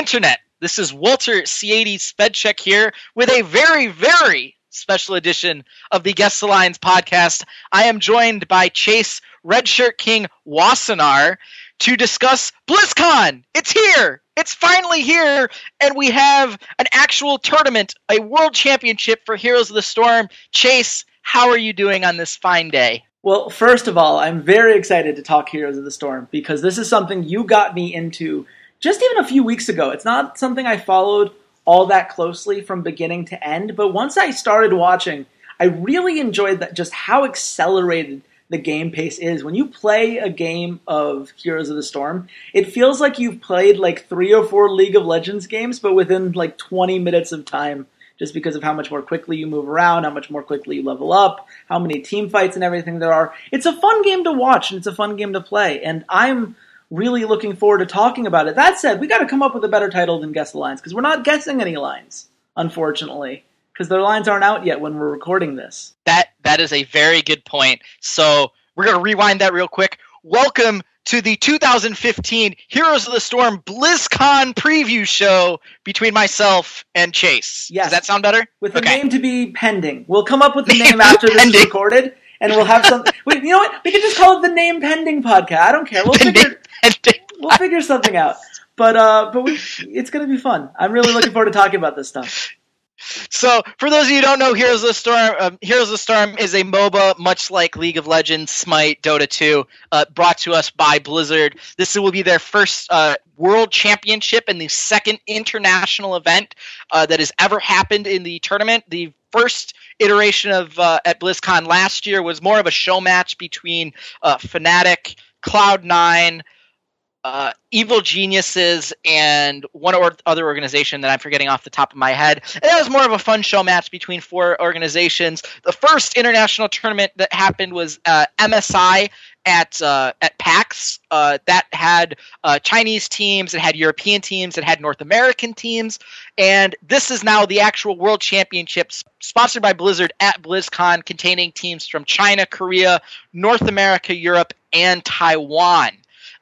Internet. This is Walter C80 Spedcheck here with a very, very special edition of the Guess the Lines podcast. I am joined by Chase Redshirt King Wassenaar to discuss BlizzCon. It's here. It's finally here, and we have an actual tournament, a world championship for Heroes of the Storm. Chase, how are you doing on this fine day? Well, first of all, I'm very excited to talk Heroes of the Storm because this is something you got me into just even a few weeks ago. It's not something I followed all that closely from beginning to end, but once I started watching, I really enjoyed that just how accelerated the game pace is. When you play a game of Heroes of the Storm, it feels like you've played like three or four League of Legends games, but within like 20 minutes of time, just because of how much more quickly you move around, how much more quickly you level up, how many team fights and everything there are. It's a fun game to watch and it's a fun game to play. And I'm really looking forward to talking about it. That said, we got to come up with a better title than Guess the Lines because we're not guessing any lines, unfortunately, because their lines aren't out yet when we're recording this. That that is a very good point. So we're gonna rewind that real quick. Welcome to the 2015 Heroes of the Storm BlizzCon preview show between myself and Chase. Yes. Does that sound better? With the Okay. name to be pending. We'll come up with the Name name after this is recorded, and we'll have some. Wait, you know what? We can just call it the Name Pending Podcast. I don't care. We'll figure we'll figure something out. But uh, but we, it's gonna be fun. I'm really looking forward to talking about this stuff. So, for those of you who don't know, Heroes of the Storm, um, Heroes of the Storm is a MOBA, much like League of Legends, Smite, Dota 2, uh, brought to us by Blizzard. This will be their first uh, World Championship and the second international event uh, that has ever happened in the tournament. The first iteration of uh, at BlizzCon last year was more of a show match between uh, Fnatic, Cloud9, uh, Evil Geniuses and one or other organization that I'm forgetting off the top of my head. And that was more of a fun show match between four organizations. The first international tournament that happened was uh, MSI at uh, at PAX. Uh, that had uh, Chinese teams, it had European teams, it had North American teams, and this is now the actual World Championships sponsored by Blizzard at BlizzCon, containing teams from China, Korea, North America, Europe, and Taiwan.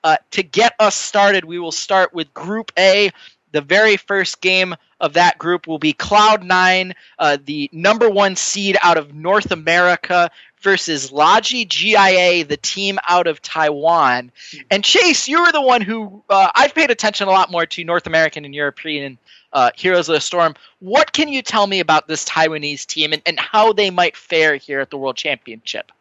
Uh, to get us started, we will start with Group A. The very first game of that group will be Cloud9, uh, the number one seed out of North America, versus Logi GIA, the team out of Taiwan. And Chase, you were the one who uh, I've paid attention a lot more to North American and European uh, Heroes of the Storm. What can you tell me about this Taiwanese team and, and how they might fare here at the World Championship?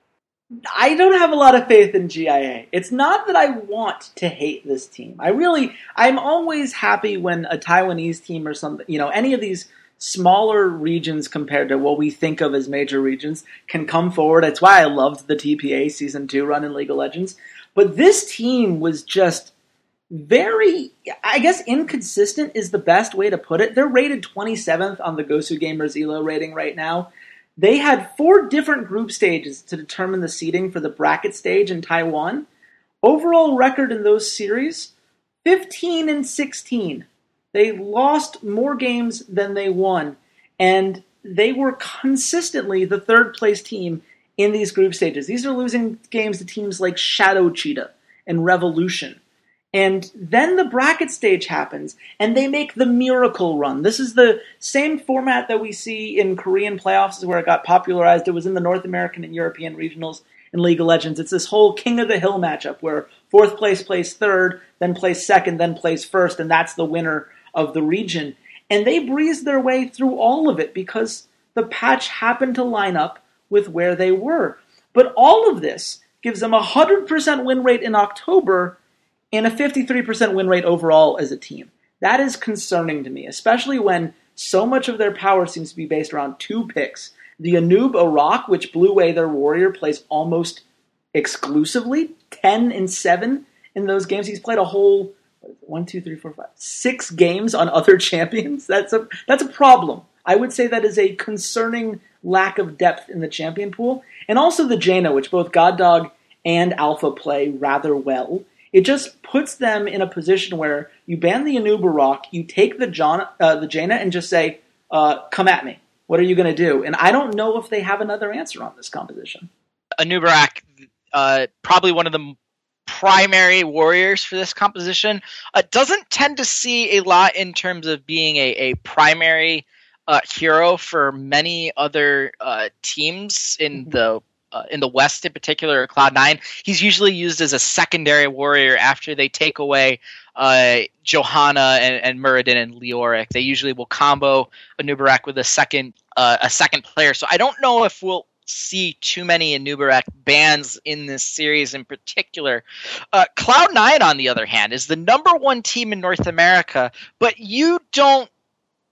I don't have a lot of faith in GIA. It's not that I want to hate this team. I really, I'm always happy when a Taiwanese team or something, you know, any of these smaller regions compared to what we think of as major regions can come forward. That's why I loved the TPA season two run in League of Legends. But this team was just very, I guess, inconsistent is the best way to put it. They're rated 27th on the Gosu Gamers Elo rating right now. They had four different group stages to determine the seeding for the bracket stage in Taiwan. Overall record in those series 15 and 16. They lost more games than they won, and they were consistently the third place team in these group stages. These are losing games to teams like Shadow Cheetah and Revolution. And then the bracket stage happens, and they make the miracle run. This is the same format that we see in Korean playoffs, is where it got popularized. It was in the North American and European regionals in League of Legends. It's this whole King of the Hill matchup where fourth place plays third, then plays second, then plays first, and that's the winner of the region. And they breezed their way through all of it because the patch happened to line up with where they were. But all of this gives them a 100% win rate in October and a 53% win rate overall as a team. That is concerning to me, especially when so much of their power seems to be based around two picks. The Anub'arak, which away their warrior, plays almost exclusively 10 and 7 in those games. He's played a whole one, two, three, four, five, six games on other champions. That's a that's a problem. I would say that is a concerning lack of depth in the champion pool. And also the Jaina, which both God Dog and Alpha play rather well. It just puts them in a position where you ban the Anub'arak, you take the John, uh, the Jaina, and just say, uh, "Come at me. What are you going to do?" And I don't know if they have another answer on this composition. Anub'arak, uh, probably one of the primary warriors for this composition. Uh, doesn't tend to see a lot in terms of being a, a primary uh, hero for many other uh, teams in mm-hmm. the uh, in the West, in particular, Cloud Nine. He's usually used as a secondary warrior after they take away uh, Johanna and, and Muradin and Leoric. They usually will combo Anub'arak with a second uh, a second player. So I don't know if we'll see too many Anub'arak bans in this series in particular. Uh, Cloud9, on the other hand, is the number one team in North America, but you don't.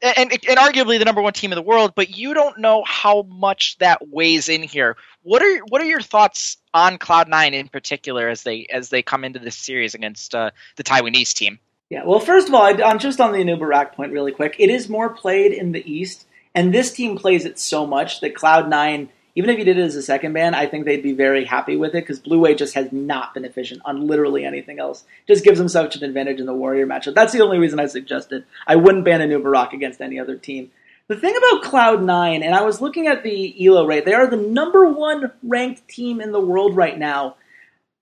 And, and arguably the number one team in the world, but you don't know how much that weighs in here. What are what are your thoughts on Cloud Nine in particular as they as they come into this series against uh, the Taiwanese team? Yeah, well, first of all, I'm just on the Anub'arak point really quick. It is more played in the East, and this team plays it so much that Cloud Nine even if you did it as a second ban, I think they'd be very happy with it because Blue Way just has not been efficient on literally anything else. Just gives them such an advantage in the Warrior matchup. That's the only reason I suggested. I wouldn't ban Anub'arak against any other team. The thing about Cloud9, and I was looking at the ELO rate, they are the number one ranked team in the world right now.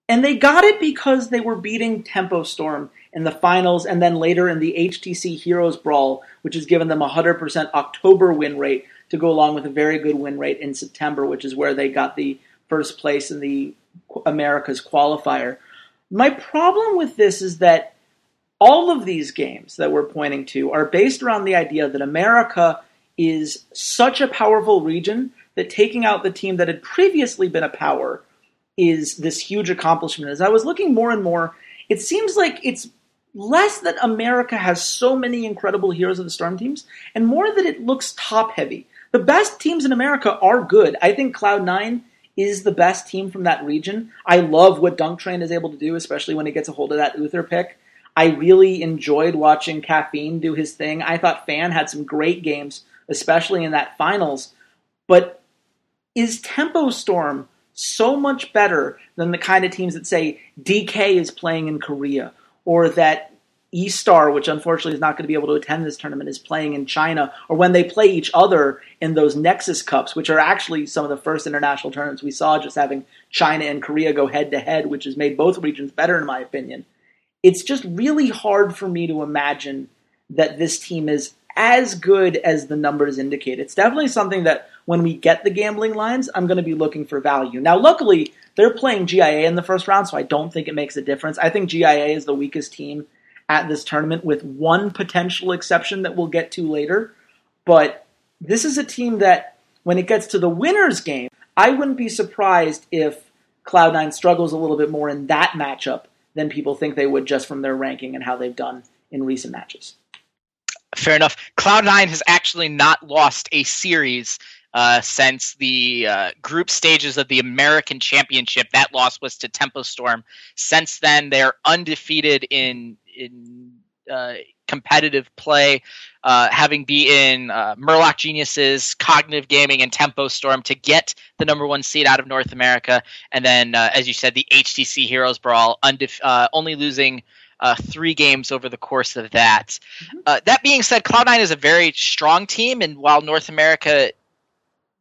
And they got it because they were beating Tempo Storm in the finals and then later in the HTC Heroes Brawl, which has given them a 100% October win rate, to go along with a very good win rate in September, which is where they got the first place in the Americas qualifier. My problem with this is that all of these games that we're pointing to are based around the idea that America is such a powerful region that taking out the team that had previously been a power is this huge accomplishment. As I was looking more and more, it seems like it's less that America has so many incredible heroes of the Storm teams, and more that it looks top heavy the best teams in America are good. I think Cloud9 is the best team from that region. I love what Dunk Train is able to do, especially when he gets a hold of that Uther pick. I really enjoyed watching Caffeine do his thing. I thought Fan had some great games, especially in that finals. But is Tempo Storm so much better than the kind of teams that say DK is playing in Korea or that E-Star, which unfortunately is not going to be able to attend this tournament, is playing in China, or when they play each other in those Nexus Cups, which are actually some of the first international tournaments we saw, just having China and Korea go head to head, which has made both regions better, in my opinion. It's just really hard for me to imagine that this team is as good as the numbers indicate. It's definitely something that when we get the gambling lines, I'm going to be looking for value. Now, luckily, they're playing GIA in the first round, so I don't think it makes a difference. I think GIA is the weakest team at this tournament, with one potential exception that we'll get to later. But this is a team that, when it gets to the winners game, I wouldn't be surprised if Cloud9 struggles a little bit more in that matchup than people think they would just from their ranking and how they've done in recent matches. Fair enough. Cloud9 has actually not lost a series uh, since the uh, group stages of the American Championship. That loss was to Tempo Storm. Since then, they're undefeated in in uh, competitive play, uh, having beaten uh, Murloc Geniuses, Cognitive Gaming, and Tempo Storm to get the number one seed out of North America, and then, uh, as you said, the HTC Heroes Brawl, undef- uh, only losing. Uh, three games over the course of that. Mm-hmm. that being said, Cloud9 is a very strong team, and while North America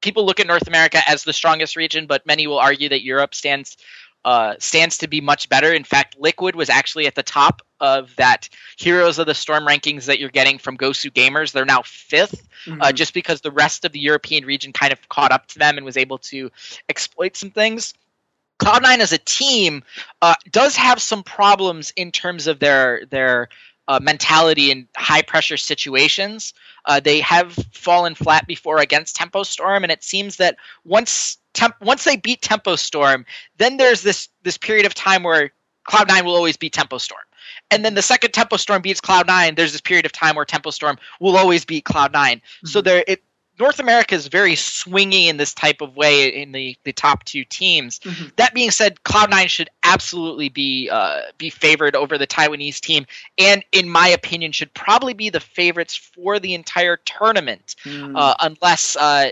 people look at North America as the strongest region, but many will argue that Europe stands uh, stands to be much better. In fact, Liquid was actually at the top of that Heroes of the Storm rankings that you're getting from Gosu Gamers. They're now 5th uh, mm-hmm. uh, just because the rest of the European region kind of caught up to them and was able to exploit some things. Cloud9 as a team uh, does have some problems in terms of their their uh, mentality in high pressure situations. Uh, they have fallen flat before against Tempo Storm, and it seems that once temp- once they beat Tempo Storm, then there's this this period of time where Cloud Nine will always beat Tempo Storm. And then the second Tempo Storm beats Cloud Nine, there's this period of time where Tempo Storm will always beat Cloud 9 mm-hmm. So there, it North America is very swingy in this type of way in the, the top two teams. Mm-hmm. That being said, Cloud9 should absolutely be uh, be favored over the Taiwanese team, and in my opinion, should probably be the favorites for the entire tournament, mm. uh, unless uh,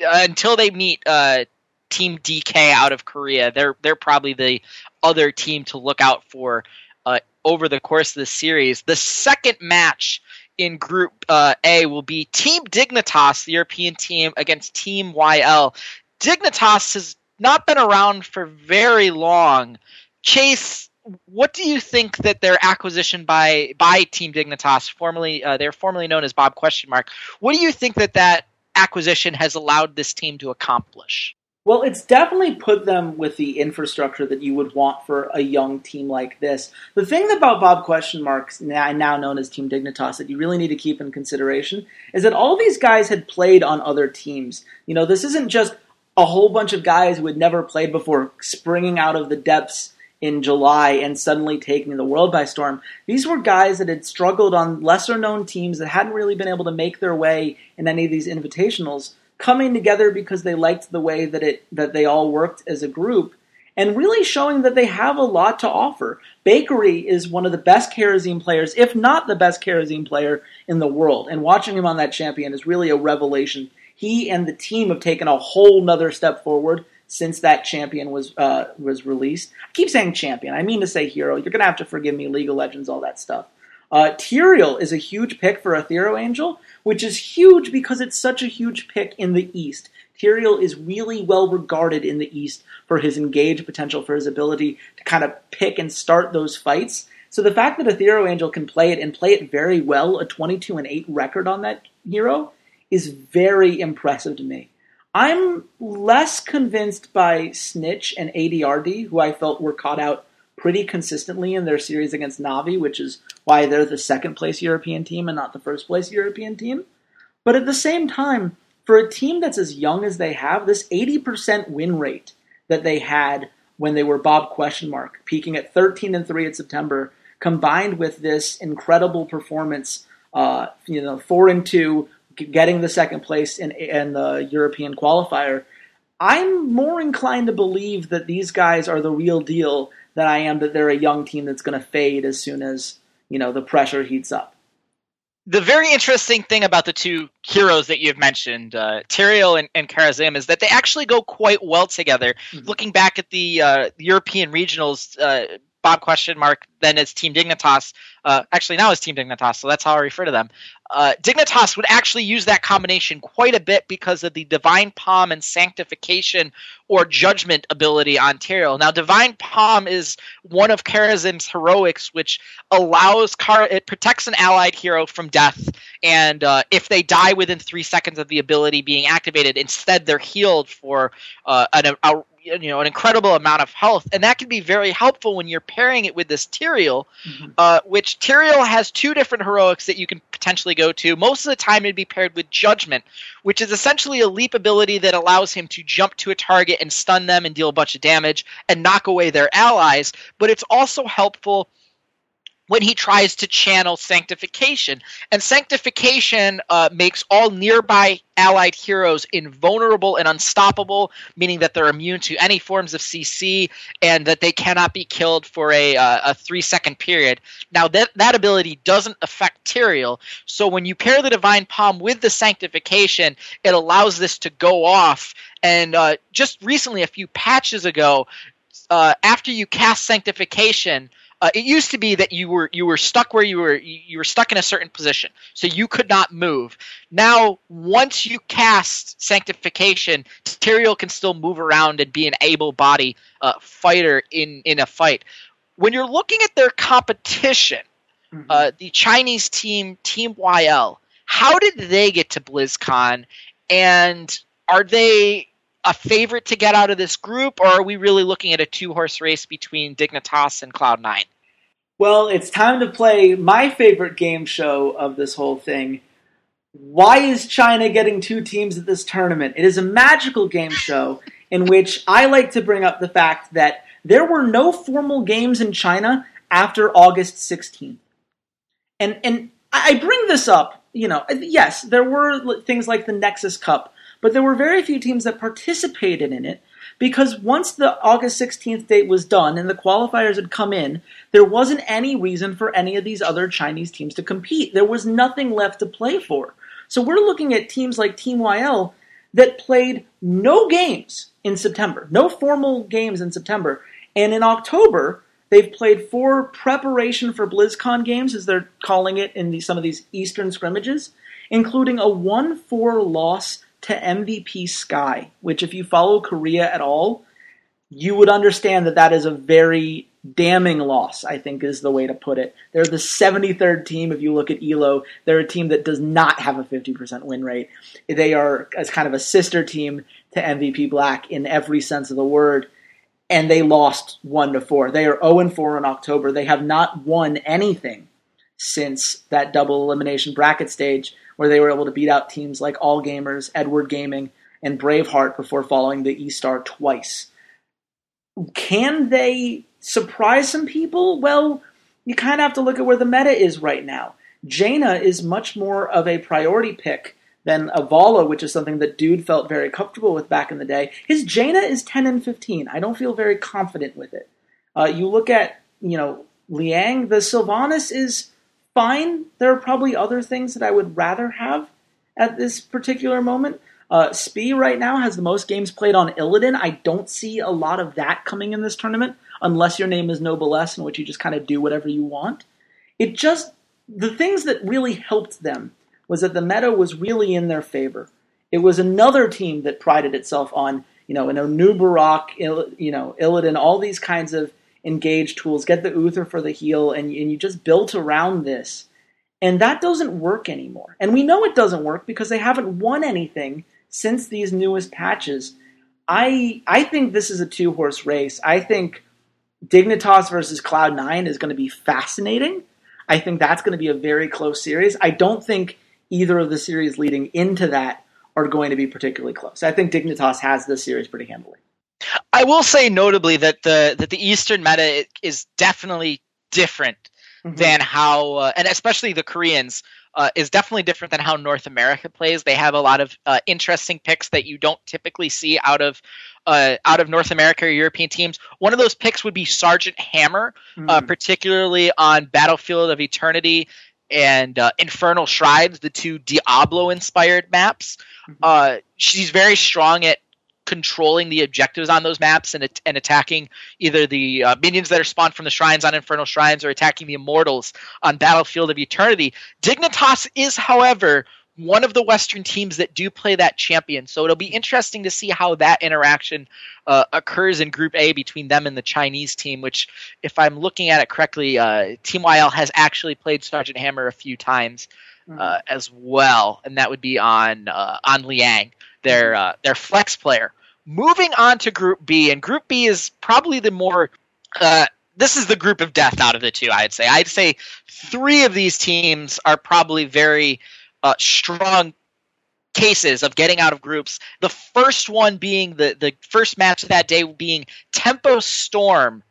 until they meet uh, Team DK out of Korea. They're they're probably the other team to look out for uh, over the course of the series. The second match in Group uh, A will be Team Dignitas, the European team, against Team YL. Dignitas has not been around for very long, Chase, what do you think that their acquisition by by Team Dignitas, formerly uh, they're formerly known as Bob Question Mark, what do you think that that acquisition has allowed this team to accomplish? Well, it's definitely put them with the infrastructure that you would want for a young team like this. The thing about Bob Question Marks, now, known as Team Dignitas, that you really need to keep in consideration is that all these guys had played on other teams. You know, this isn't just a whole bunch of guys who had never played before springing out of the depths in July and suddenly taking the world by storm. These were guys that had struggled on lesser known teams that hadn't really been able to make their way in any of these invitationals coming together because they liked the way that it that they all worked as a group and really showing that they have a lot to offer. Bakery is one of the best Kharazim players, if not the best Kharazim player in the world. And watching him on that champion is really a revelation. He and the team have taken a whole nother step forward since that champion was uh, was released. I keep saying champion. I mean to say hero. You're gonna have to forgive me, League of Legends, all that stuff. Uh, Tyrael is a huge pick for Ethereal Angel, which is huge because it's such a huge pick in the East. Tyrael is really well regarded in the East for his engage potential, for his ability to kind of pick and start those fights. So the fact that Ethereal Angel can play it and play it very well, a 22 and 8 record on that hero, is very impressive to me. I'm less convinced by Snitch and ADRD, who I felt were caught out pretty consistently in their series against Navi, which is why they're the second place European team and not the first place European team. But at the same time, for a team that's as young as they have, this 80% win rate that they had when they were Bob question mark, peaking at 13 and 3 in September, combined with this incredible performance, uh, you know, 4 and 2, getting the second place in, in the European qualifier, I'm more inclined to believe that these guys are the real deal than I am that they're a young team that's going to fade as soon as you know the pressure heats up. The very interesting thing about the two heroes that you've mentioned, uh, Tyrael and, and Kharazim, is that they actually go quite well together. Mm-hmm. Looking back at the uh, European regionals, uh, Bob question mark then as Team Dignitas. Uh, actually, now as Team Dignitas, so that's how I refer to them. Uh, Dignitas would actually use that combination quite a bit because of the Divine Palm and Sanctification or Judgment ability on Tyrael. Now, Divine Palm is one of Kharazim's heroics, which allows Car- it protects an allied hero from death, and uh, if they die within three seconds of the ability being activated, instead they're healed for uh, an, a, you know an incredible amount of health, and that can be very helpful when you're pairing it with this Tyrael, mm-hmm. uh, which Tyrael has two different heroics that you can potentially go to. Most of the time, it'd be paired with Judgment, which is essentially a leap ability that allows him to jump to a target and stun them and deal a bunch of damage and knock away their allies. But it's also helpful when he tries to channel sanctification. And sanctification uh, makes all nearby allied heroes invulnerable and unstoppable, meaning that they're immune to any forms of CC and that they cannot be killed for a, uh, a three second period. Now, that, that ability doesn't affect Tyrael, so when you pair the Divine Palm with the sanctification, it allows this to go off. And uh, just recently, a few patches ago, uh, after you cast sanctification, uh, it used to be that you were you were stuck where you were you were stuck in a certain position, so you could not move. Now, once you cast Sanctification, Tyrael can still move around and be an able-bodied uh, fighter in in a fight. When you're looking at their competition, mm-hmm. uh, the Chinese team Team YL, how did they get to BlizzCon, and are they a favorite to get out of this group, or are we really looking at a two horse race between Dignitas and Cloud9? Well, it's time to play my favorite game show of this whole thing. Why is China getting two teams at this tournament? It is a magical game show in which I like to bring up the fact that there were no formal games in China after August 16th. And and I bring this up, you know, yes, there were things like the Nexus Cup but there were very few teams that participated in it because once the August 16th date was done and the qualifiers had come in, there wasn't any reason for any of these other Chinese teams to compete. There was nothing left to play for. So we're looking at teams like Team YL that played no games in September, no formal games in September. And in October, they've played four preparation for BlizzCon games, as they're calling it in the, some of these Eastern scrimmages, including a 1 4 loss to MVP Sky, which, if you follow Korea at all, you would understand that that is a very damning loss, I think is the way to put it. They're the 73rd team. If you look at ELO, they're a team that does not have a 50% win rate. They are as kind of a sister team to MVP Black in every sense of the word. And they lost one to four. They are 0 and 4 in October. They have not won anything since that double elimination bracket stage where they were able to beat out teams like All Gamers, Edward Gaming, and Braveheart before following the E Star twice. Can they surprise some people? Well, you kind of have to look at where the meta is right now. Jaina is much more of a priority pick than Avala, which is something that Dude felt very comfortable with back in the day. His Jaina is 10 and 15. I don't feel very confident with it. Uh, you look at, you know, Liang, the Sylvanas is fine. There are probably other things that I would rather have at this particular moment. Uh, Spee right now has the most games played on Illidan. I don't see a lot of that coming in this tournament unless your name is Noblesse, in which you just kind of do whatever you want. It just, the things that really helped them was that the meta was really in their favor. It was another team that prided itself on, you know, an Anub'arak, you know, Illidan, all these kinds of engage tools, get the Uther for the heal, and, and you just built around this. And that doesn't work anymore. And we know it doesn't work because they haven't won anything since these newest patches. I I think this is a two horse race. I think Dignitas versus Cloud9 is going to be fascinating. I think that's going to be a very close series. I don't think either of the series leading into that are going to be particularly close. I think Dignitas has this series pretty handily. I will say notably that the that the Eastern meta is definitely different mm-hmm. than how, uh, and especially the Koreans uh, is definitely different than how North America plays. They have a lot of uh, interesting picks that you don't typically see out of uh, out of North America or European teams. One of those picks would be Sergeant Hammer, mm. particularly on Battlefield of Eternity and uh, Infernal Shrines, the two Diablo inspired maps. Mm-hmm. she's very strong at controlling the objectives on those maps and, and attacking either the uh, minions that are spawned from the shrines on Infernal Shrines or attacking the immortals on Battlefield of Eternity. Dignitas is, however, one of the Western teams that do play that champion. So it'll be interesting to see how that interaction uh, occurs in Group A between them and the Chinese team, which, if I'm looking at it correctly, uh, Team YL has actually played Sergeant Hammer a few times mm-hmm. uh, as well, and that would be on uh, on Liang, their uh, their flex player. Moving on to Group B, and Group B is probably the more. Uh, this is the group of death out of the two. I'd say. I'd say three of these teams are probably very uh, strong cases of getting out of groups. The first one being the the first match of that day being Tempo Storm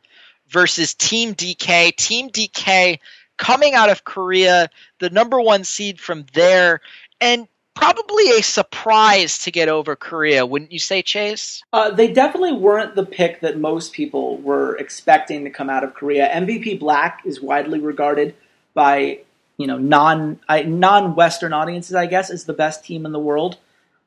versus Team DK. Team DK coming out of Korea, the number one seed from there, and probably a surprise to get over Korea, wouldn't you say, Chase? Uh, they definitely weren't the pick that most people were expecting to come out of Korea. MVP Black is widely regarded by you know non non Western audiences, I guess, as the best team in the world.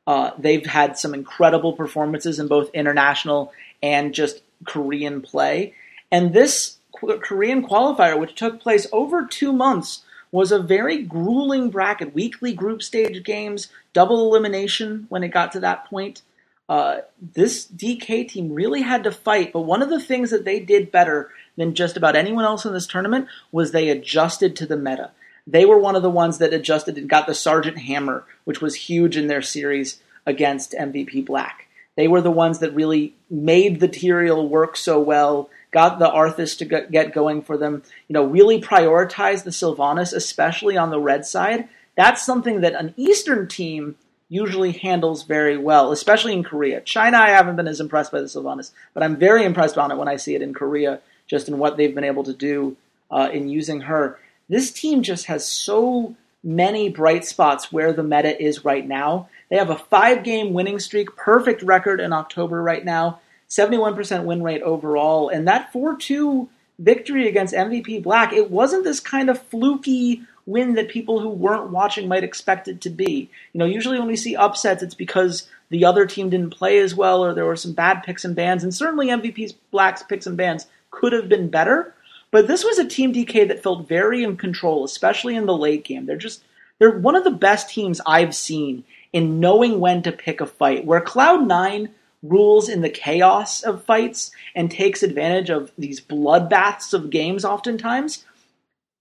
Uh, they've had some incredible performances in both international and just Korean play, and this Korean qualifier, which took place over two months was a very grueling bracket. Weekly group stage games, double elimination when it got to that point. Uh, this DK team really had to fight, but one of the things that they did better than just about anyone else in this tournament was they adjusted to the meta. They were one of the ones that adjusted and got the Sergeant Hammer, which was huge in their series against MVP Black. They were the ones that really made the Tyrael work so well got the Arthas to get going for them, you know, really prioritize the Sylvanas, especially on the red side. That's something that an Eastern team usually handles very well, especially in Korea. China, I haven't been as impressed by the Sylvanas, but I'm very impressed on it when I see it in Korea, just in what they've been able to do uh, in using her. This team just has so many bright spots where the meta is right now. They have a five game winning streak, perfect record in October right now. 71% win rate overall. And that 4 2 victory against MVP Black, it wasn't this kind of fluky win that people who weren't watching might expect it to be. You know, usually when we see upsets, it's because the other team didn't play as well or there were some bad picks and bans. And certainly MVP Black's picks and bans could have been better. But this was a Team DK that felt very in control, especially in the late game. They're just they're one of the best teams I've seen in knowing when to pick a fight. Where Cloud9 rules in the chaos of fights and takes advantage of these bloodbaths of games oftentimes.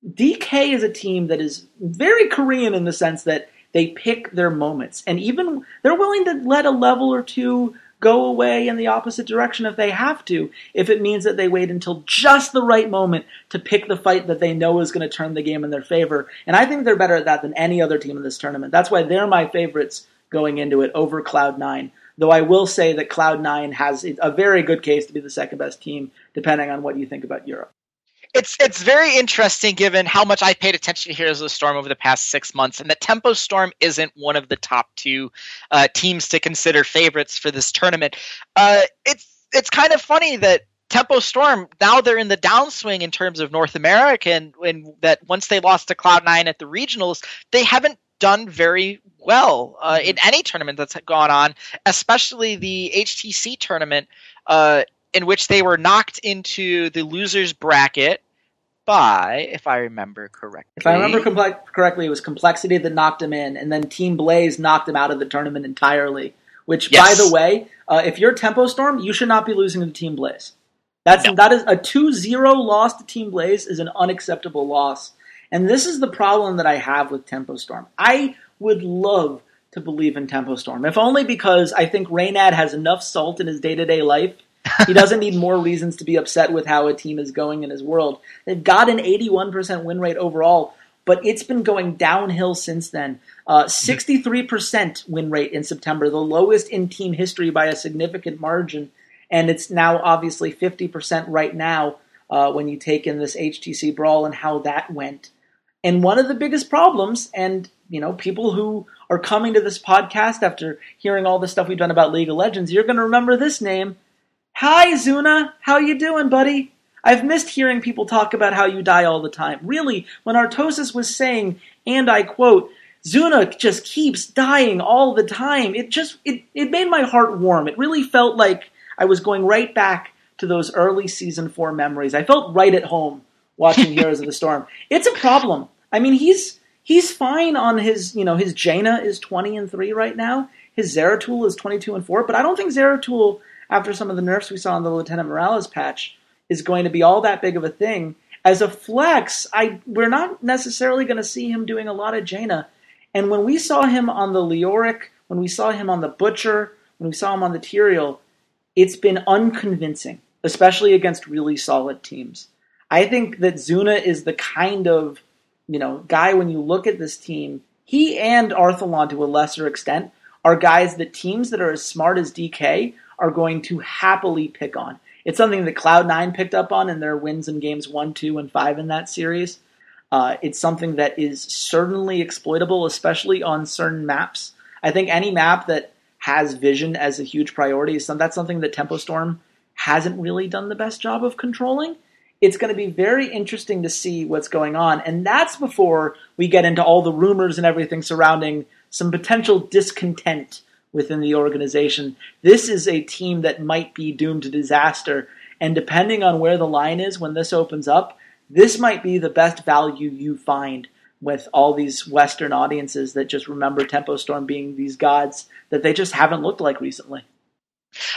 DK is a team that is very Korean in the sense that they pick their moments. And even they're willing to let a level or two go away in the opposite direction if they have to, if it means that they wait until just the right moment to pick the fight that they know is going to turn the game in their favor. And I think they're better at that than any other team in this tournament. That's why they're my favorites going into it over Cloud9. Though I will say that Cloud9 has a very good case to be the second best team, depending on what you think about Europe it's it's very interesting given how much I paid attention to Heroes of the Storm over the past six months, and that Tempo Storm isn't one of the top two uh, teams to consider favorites for this tournament. Uh, it's it's kind of funny that Tempo Storm now they're in the downswing in terms of North America, and, and that once they lost to Cloud Nine at the regionals, they haven't done very well uh, in mm-hmm. any tournament that's gone on, especially the HTC tournament. Uh, in which they were knocked into the losers bracket by, if I remember correctly. If I remember correctly, it was Complexity that knocked them in, and then Team Blaze knocked them out of the tournament entirely. Which, yes. by the way, uh, if you're Tempo Storm, you should not be losing to Team Blaze. That's no. that is a 2-0 loss to Team Blaze is an unacceptable loss. And this is the problem that I have with Tempo Storm. I would love to believe in Tempo Storm, if only because I think Reynad has enough salt in his day to day life he doesn't need more reasons to be upset with how a team is going in his world. They've got an 81% win rate overall, but it's been going downhill since then. Uh, 63% win rate in September, the lowest in team history by a significant margin. And it's now obviously 50% right now uh, when you take in this HTC brawl and how that went. And one of the biggest problems, and you know, people who are coming to this podcast after hearing all the stuff we've done about League of Legends, you're going to remember this name. Hi, Zuna. How you doing, buddy? I've missed hearing people talk about how you die all the time. Really, when Artosis was saying, and I quote, Zuna just keeps dying all the time, it just it, it made my heart warm. It really felt like I was going right back to those early season four memories. I felt right at home watching Heroes of the Storm. It's a problem. I mean, he's he's fine on his you know his Jaina is twenty and three right now. His Zeratul is twenty two and four, but I don't think Zeratul after some of the nerfs we saw in the Lieutenant Morales patch is going to be all that big of a thing. As a flex, I we're not necessarily going to see him doing a lot of Jaina. And when we saw him on the Leoric, when we saw him on the Butcher, when we saw him on the Tyrael, it's been unconvincing, especially against really solid teams. I think that Zuna is the kind of, you know, guy when you look at this team, he and Arthalon to a lesser extent are guys that teams that are as smart as DK are going to happily pick on. It's something that Cloud9 picked up on in their wins in games 1, 2, and 5 in that series. Uh, it's something that is certainly exploitable, especially on certain maps. I think any map that has vision as a huge priority is some, that's something that Tempo Storm hasn't really done the best job of controlling. It's going to be very interesting to see what's going on, and that's before we get into all the rumors and everything surrounding some potential discontent within the organization. This is a team that might be doomed to disaster. And depending on where the line is when this opens up, this might be the best value you find with all these Western audiences that just remember Tempo Storm being these gods that they just haven't looked like recently.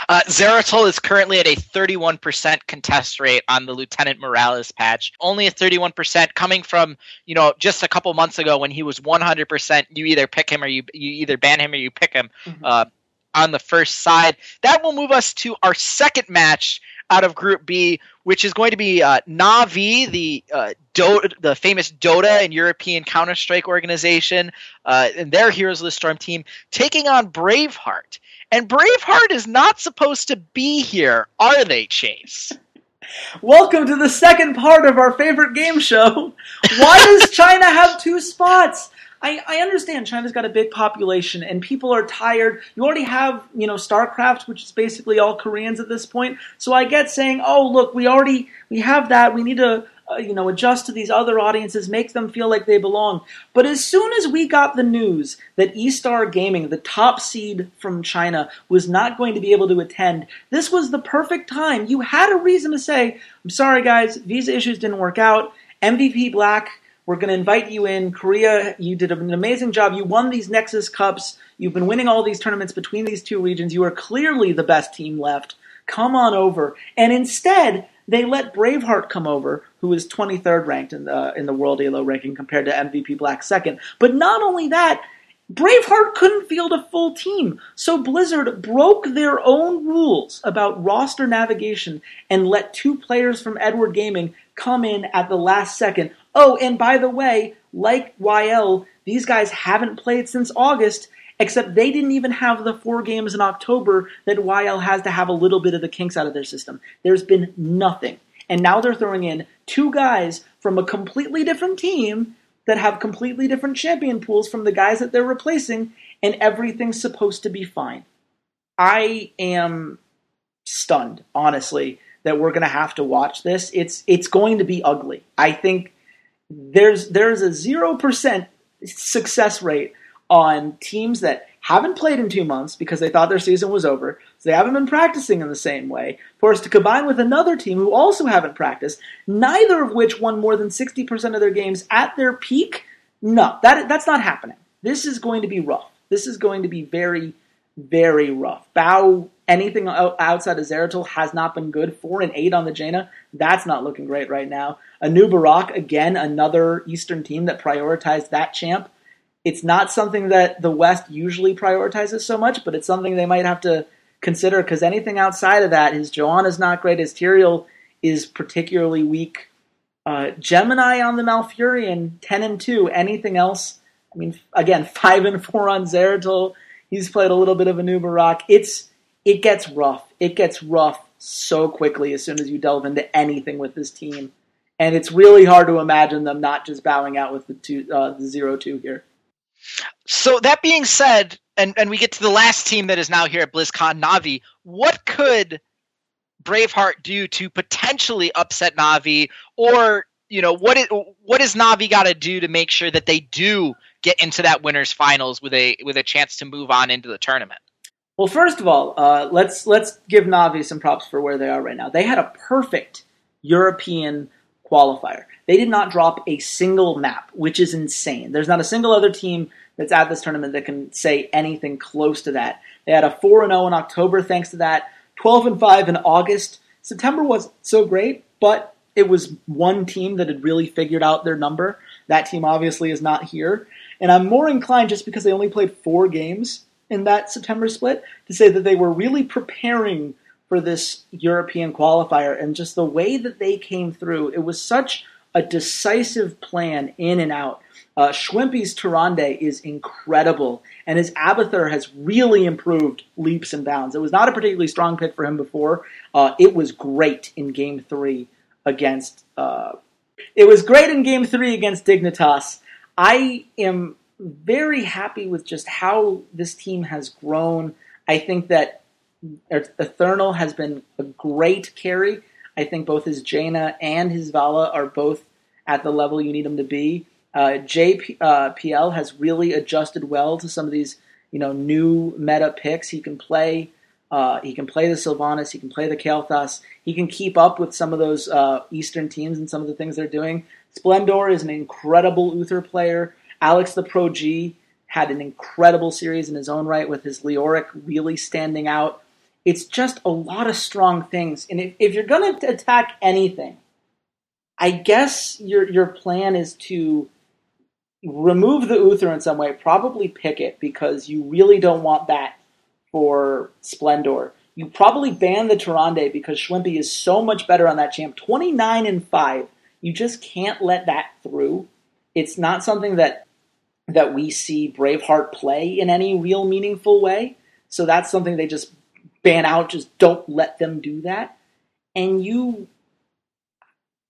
Uh, Zeratul is currently at a 31% contest rate on the Lieutenant Morales patch. Only a 31% coming from, you know, just a couple months ago when he was 100%. You either pick him or you, you either ban him or you pick him mm-hmm. uh, on the first side. That will move us to our second match out of Group B, which is going to be uh, Navi, the uh, Dota, the famous Dota and European Counter Strike organization, uh, and their Heroes of the Storm team, taking on Braveheart. And Braveheart is not supposed to be here, are they, Chase? Welcome to the second part of our favorite game show. Why does China have two spots? I, I understand China's got a big population and people are tired. You already have, you know, StarCraft, which is basically all Koreans at this point. So I get saying, oh, look, we already, we have that. We need to, uh, you know, adjust to these other audiences, make them feel like they belong. But as soon as we got the news that eStar Gaming, the top seed from China, was not going to be able to attend, this was the perfect time. You had a reason to say, I'm sorry, guys, visa issues didn't work out. MVP Black We're going to invite you in. Korea, you did an amazing job. You won these Nexus Cups. You've been winning all these tournaments between these two regions. You are clearly the best team left. Come on over. And instead, they let Braveheart come over, who is 23rd ranked in the in the world Elo ranking compared to MVP Black second. But not only that, Braveheart couldn't field a full team, so Blizzard broke their own rules about roster navigation and let two players from Edward Gaming come in at the last second. Oh, and by the way, like YL, these guys haven't played since August, except they didn't even have the four games in October that YL has to have a little bit of the kinks out of their system. There's been nothing. And now they're throwing in two guys from a completely different team that have completely different champion pools from the guys that they're replacing, and everything's supposed to be fine. I am stunned, honestly, that we're going to have to watch this. It's it's going to be ugly. I think there's there's a zero percent success rate on teams that haven't played in two months because they thought their season was over, so they haven't been practicing in the same way, for us to combine with another team who also haven't practiced, neither of which won more than 60% of their games at their peak. No, that, that's not happening. This is going to be rough. This is going to be very, very rough. Bow, anything outside of Zeratul has not been good. Four and eight on the Jaina. That's not looking great right now. A new Anub'arak, again, another Eastern team that prioritized that champ it's not something that the West usually prioritizes so much, but it's something they might have to consider because anything outside of that, his Johanna is not great, his Tyrael is particularly weak. Uh, Gemini on the Malfurion, 10 and 2. Anything else? I mean, again, 5 and 4 on Zeratul. He's played a little bit of Anub'arak. It's it gets rough. It gets rough so quickly as soon as you delve into anything with this team, and it's really hard to imagine them not just bowing out with the two uh, the zero two here. So that being said, and, and we get to the last team that is now here at BlizzCon, Navi. What could Braveheart do to potentially upset Navi, or you know what is what does Navi got to do to make sure that they do get into that winners finals with a with a chance to move on into the tournament? Well, first of all, uh, let's let's give Navi some props for where they are right now. They had a perfect European qualifier. They did not drop a single map, which is insane. There's not a single other team that's at this tournament that can say anything close to that. They had a 4 0 in October thanks to that, 12 and 5 in August. September wasn't so great, but it was one team that had really figured out their number. That team obviously is not here. And I'm more inclined, just because they only played four games in that September split, to say that they were really preparing for this European qualifier. And just the way that they came through, it was such a decisive plan in and out. Uh, Schwimpy's Tyrande is incredible, and his Abathur has really improved leaps and bounds. It was not a particularly strong pick for him before. Uh, it was great in Game Three against. Uh, it was great in Game Three against Dignitas. I am very happy with just how this team has grown. I think that Eternal has been a great carry. I think both his Jaina and his Valla are both at the level you need them to be. Uh, JPL uh, has really adjusted well to some of these, you know, new meta picks. He can play. Uh, he can play the Sylvanas. He can play the Kael'thas. He can keep up with some of those uh, Eastern teams and some of the things they're doing. Splendor is an incredible Uther player. Alex the Pro G had an incredible series in his own right with his Leoric really standing out. It's just a lot of strong things. And if, if you're going to attack anything, I guess your your plan is to remove the Uther in some way, probably pick it because you really don't want that for Splendor. You probably ban the Tyrande because Schwimpy is so much better on that champ. 29 and 5. You just can't let that through. It's not something that that we see Braveheart play in any real meaningful way. So that's something they just ban out, just don't let them do that. And you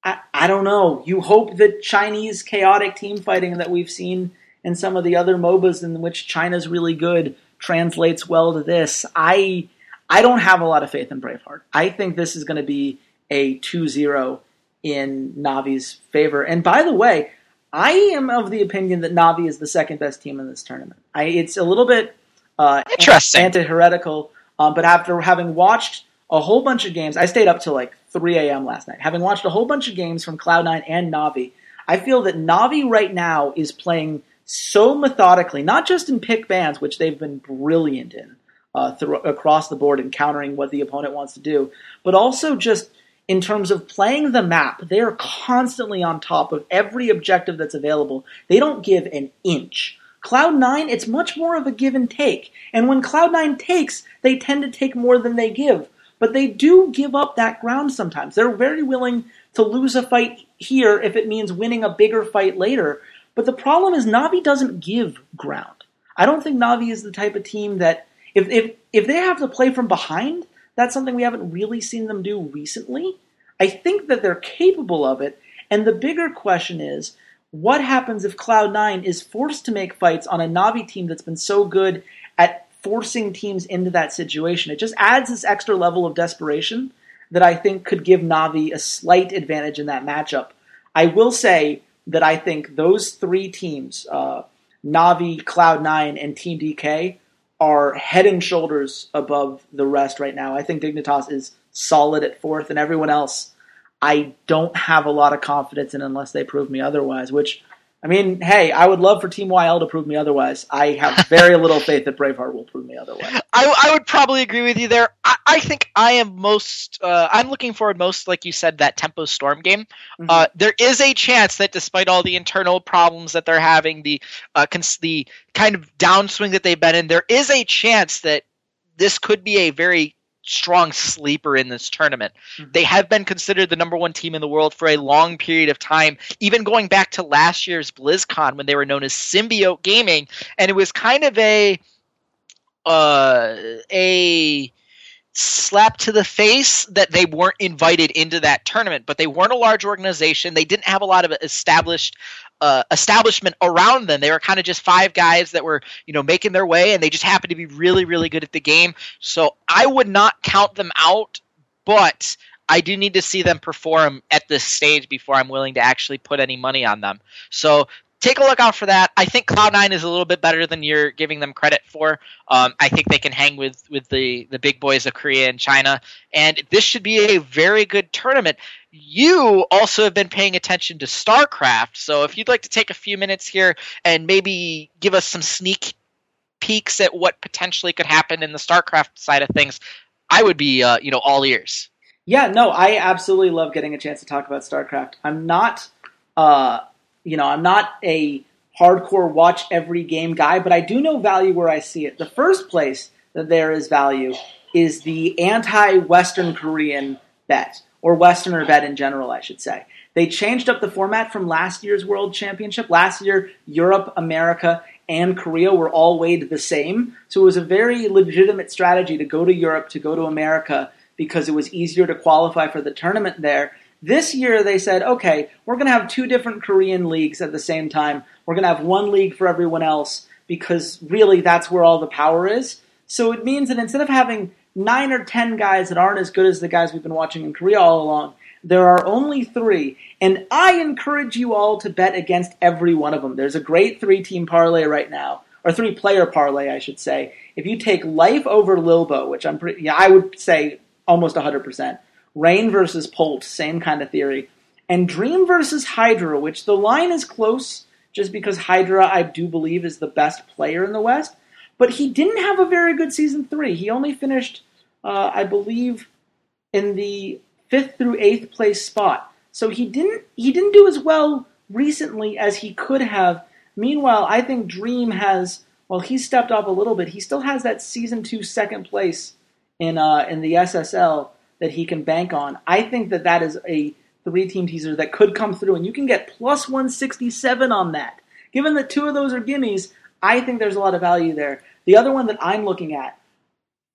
I, I don't know. You hope that Chinese chaotic team fighting that we've seen in some of the other MOBAs in which China's really good translates well to this. I I don't have a lot of faith in Braveheart. I think this is going to be a 2-0 in Navi's favor. And by the way, I am of the opinion that Navi is the second best team in this tournament. I, it's a little bit uh, interesting, anti-heretical, um, but after having watched a whole bunch of games, I stayed up till like 3 a.m. last night. Having watched a whole bunch of games from Cloud9 and Navi, I feel that Navi right now is playing so methodically, not just in pick bans, which they've been brilliant in uh, th- across the board in countering what the opponent wants to do, but also just in terms of playing the map. They are constantly on top of every objective that's available. They don't give an inch. Cloud9, it's much more of a give and take. And when Cloud9 takes, they tend to take more than they give. But they do give up that ground sometimes. They're very willing to lose a fight here if it means winning a bigger fight later. But the problem is Navi doesn't give ground. I don't think Navi is the type of team that if if if they have to play from behind, that's something we haven't really seen them do recently. I think that they're capable of it, and the bigger question is what happens if Cloud9 is forced to make fights on a Navi team that's been so good at forcing teams into that situation? It just adds this extra level of desperation that I think could give Navi a slight advantage in that matchup. I will say that I think those three teams, uh, Navi, Cloud9, and Team DK, are head and shoulders above the rest right now. I think Dignitas is solid at fourth, and everyone else I don't have a lot of confidence in unless they prove me otherwise, which I mean, hey, I would love for Team YL to prove me otherwise. I have very little faith that Braveheart will prove me otherwise. I, I would probably agree with you there. I, I think I am most, uh, I'm looking forward most, like you said, that Tempo Storm game. Mm-hmm. Uh, there is a chance that despite all the internal problems that they're having, the uh, cons- the kind of downswing that they've been in, there is a chance that this could be a very strong sleeper in this tournament. Mm-hmm. They have been considered the number one team in the world for a long period of time, even going back to last year's BlizzCon when they were known as Symbiote Gaming, and it was kind of a uh, a slap to the face that they weren't invited into that tournament. But they weren't a large organization. They didn't have a lot of established uh, establishment around them. They were kind of just five guys that were, you know, making their way, and they just happened to be really, really good at the game. So I would not count them out, but I do need to see them perform at this stage before I'm willing to actually put any money on them. So take a look out for that. I think Cloud9 is a little bit better than you're giving them credit for. Um, I think they can hang with with the the big boys of Korea and China, and this should be a very good tournament. You also have been paying attention to StarCraft, so if you'd like to take a few minutes here and maybe give us some sneak peeks at what potentially could happen in the StarCraft side of things, I would be uh, you know all ears. Yeah, no, I absolutely love getting a chance to talk about StarCraft. I'm not. Uh, you know, I'm not a hardcore watch every game guy, but I do know value where I see it. The first place that there is value is the anti Western Korean bet, or Westerner bet in general, I should say. They changed up the format from last year's World Championship. Last year, Europe, America, and Korea were all weighed the same. So it was a very legitimate strategy to go to Europe, to go to America, because it was easier to qualify for the tournament there. This year they said, okay, we're going to have two different Korean leagues at the same time. We're going to have one league for everyone else because really that's where all the power is. So it means that instead of having nine or ten guys that aren't as good as the guys we've been watching in Korea all along, there are only three. And I encourage you all to bet against every one of them. There's a great three team parlay right now, or three player parlay, I should say. If you take Life over Lilbow, which I'm pretty, yeah, I would say almost 100%. Rain versus Polt, same kind of theory. And Dream versus Hydra, which the line is close just because Hydra, I do believe, is the best player in the West. But he didn't have a very good season three. He only finished, uh, I believe, in the fifth through eighth place spot. So he didn't he didn't do as well recently as he could have. Meanwhile, I think Dream has well, he stepped up a little bit. He still has that season two second place in uh, in the SSL that he can bank on. I think that that is a three team teaser that could come through, and you can get plus 167 on that. Given that two of those are gimmies, I think there's a lot of value there. The other one that I'm looking at,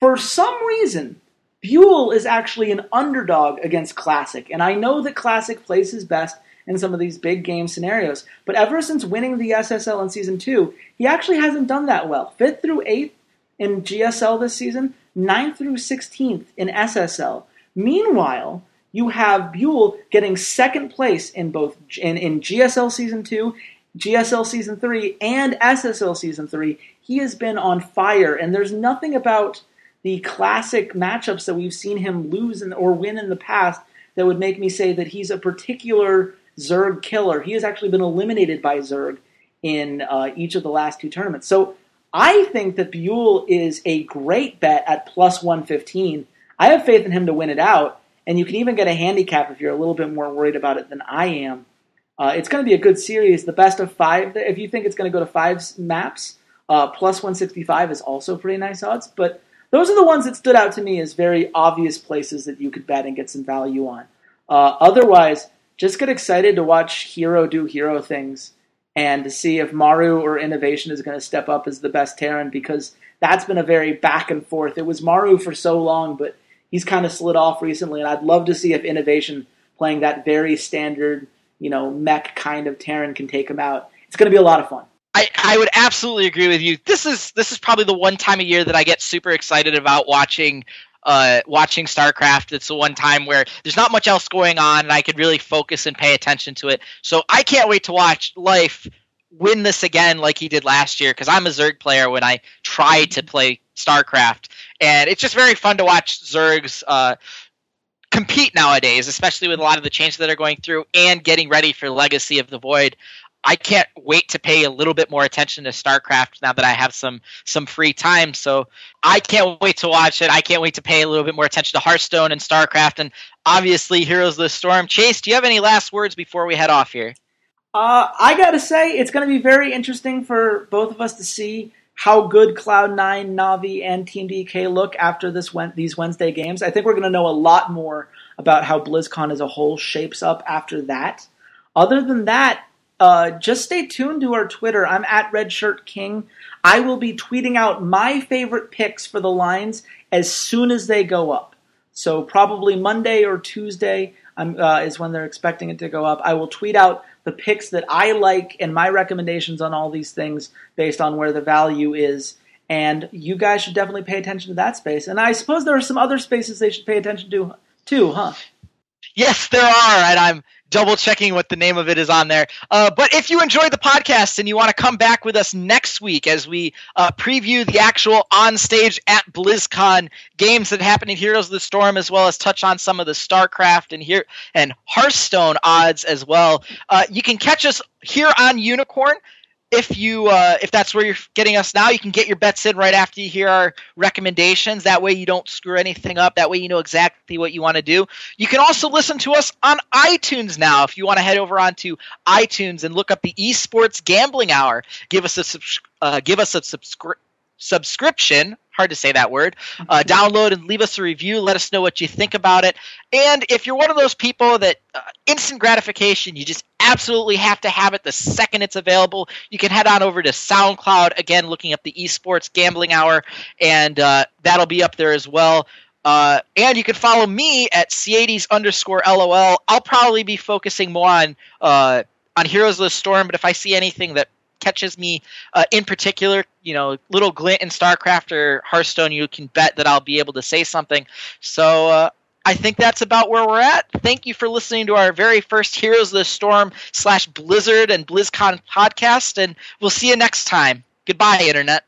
for some reason, ByuL is actually an underdog against Classic, and I know that Classic plays his best in some of these big game scenarios, but ever since winning the SSL in season two, he actually hasn't done that well. Fifth through eighth in GSL this season, ninth through 16th in SSL. Meanwhile, you have ByuL getting second place in both in, in GSL season two, GSL season three, and SSL season three. He has been on fire, and there's nothing about the classic matchups that we've seen him lose in, or win in the past that would make me say that he's a particular Zerg killer. He has actually been eliminated by Zerg in uh, each of the last two tournaments. So I think that ByuL is a great bet at plus 115. I have faith in him to win it out, and you can even get a handicap if you're a little bit more worried about it than I am. Uh, it's going to be a good series. The best of five. If you think it's going to go to five maps, uh, plus 165 is also pretty nice odds. But those are the ones that stood out to me as very obvious places that you could bet and get some value on. Uh, otherwise, just get excited to watch Hero do hero things and to see if Maru or Innovation is going to step up as the best Terran because that's been a very back and forth. It was Maru for so long, but he's kind of slid off recently, and I'd love to see if Innovation playing that very standard, you know, mech kind of Terran can take him out. It's going to be a lot of fun. I, I would absolutely agree with you. This is this is probably the one time a year that I get super excited about watching uh, watching StarCraft. It's the one time where there's not much else going on, and I could really focus and pay attention to it. So I can't wait to watch Life win this again like he did last year because I'm a Zerg player when I try to play StarCraft, and it's just very fun to watch Zergs. Uh, compete nowadays, especially with a lot of the changes that are going through and getting ready for Legacy of the Void. I can't wait to pay a little bit more attention to StarCraft now that I have some some free time. So I can't wait to watch it. I can't wait to pay a little bit more attention to Hearthstone and StarCraft, and obviously Heroes of the Storm. Chase, do you have any last words before we head off here? Uh, I gotta say, it's to be very interesting for both of us to see how good Cloud9, Navi, and Team DK look after this these Wednesday games. I think we're to know a lot more about how BlizzCon as a whole shapes up after that. Other than that, uh, just stay tuned to our Twitter. I'm at Redshirt King. I will be tweeting out my favorite picks for the lines as soon as they go up. So probably Monday or Tuesday uh, is when they're expecting it to go up. I will tweet out the picks that I like and my recommendations on all these things based on where the value is. And you guys should definitely pay attention to that space. And I suppose there are some other spaces they should pay attention to too, huh? Yes, there are, and I'm double checking what the name of it is on there. Uh, but if you enjoyed the podcast and you want to come back with us next week as we uh, preview the actual on stage at BlizzCon games that happen in Heroes of the Storm, as well as touch on some of the StarCraft and here and Hearthstone odds as well, uh, you can catch us here on Unikrn if you uh, if that's where you're getting us now, you can get your bets in right after you hear our recommendations. That way you don't screw anything up. That way you know exactly what you want to do. You can also listen to us on iTunes now. If you want to head over onto iTunes and look up the Esports Gambling Hour, give us a uh, give us a subscri- subscription hard to say that word. Uh, download and leave us a review. Let us know what you think about it. And if you're one of those people that uh, instant gratification, you just absolutely have to have it the second it's available, you can head on over to SoundCloud, again, looking up the Esports Gambling Hour, and uh, that'll be up there as well. Uh, and you can follow me at C80s underscore LOL. I'll probably be focusing more on uh, on Heroes of the Storm, but if I see anything that catches me uh, in particular, you know, little glint in StarCraft or Hearthstone, you can bet that I'll be able to say something. So uh, I think that's about where we're at. Thank you for listening to our very first Heroes of the Storm slash Blizzard and BlizzCon podcast, and we'll see you next time. Goodbye, Internet.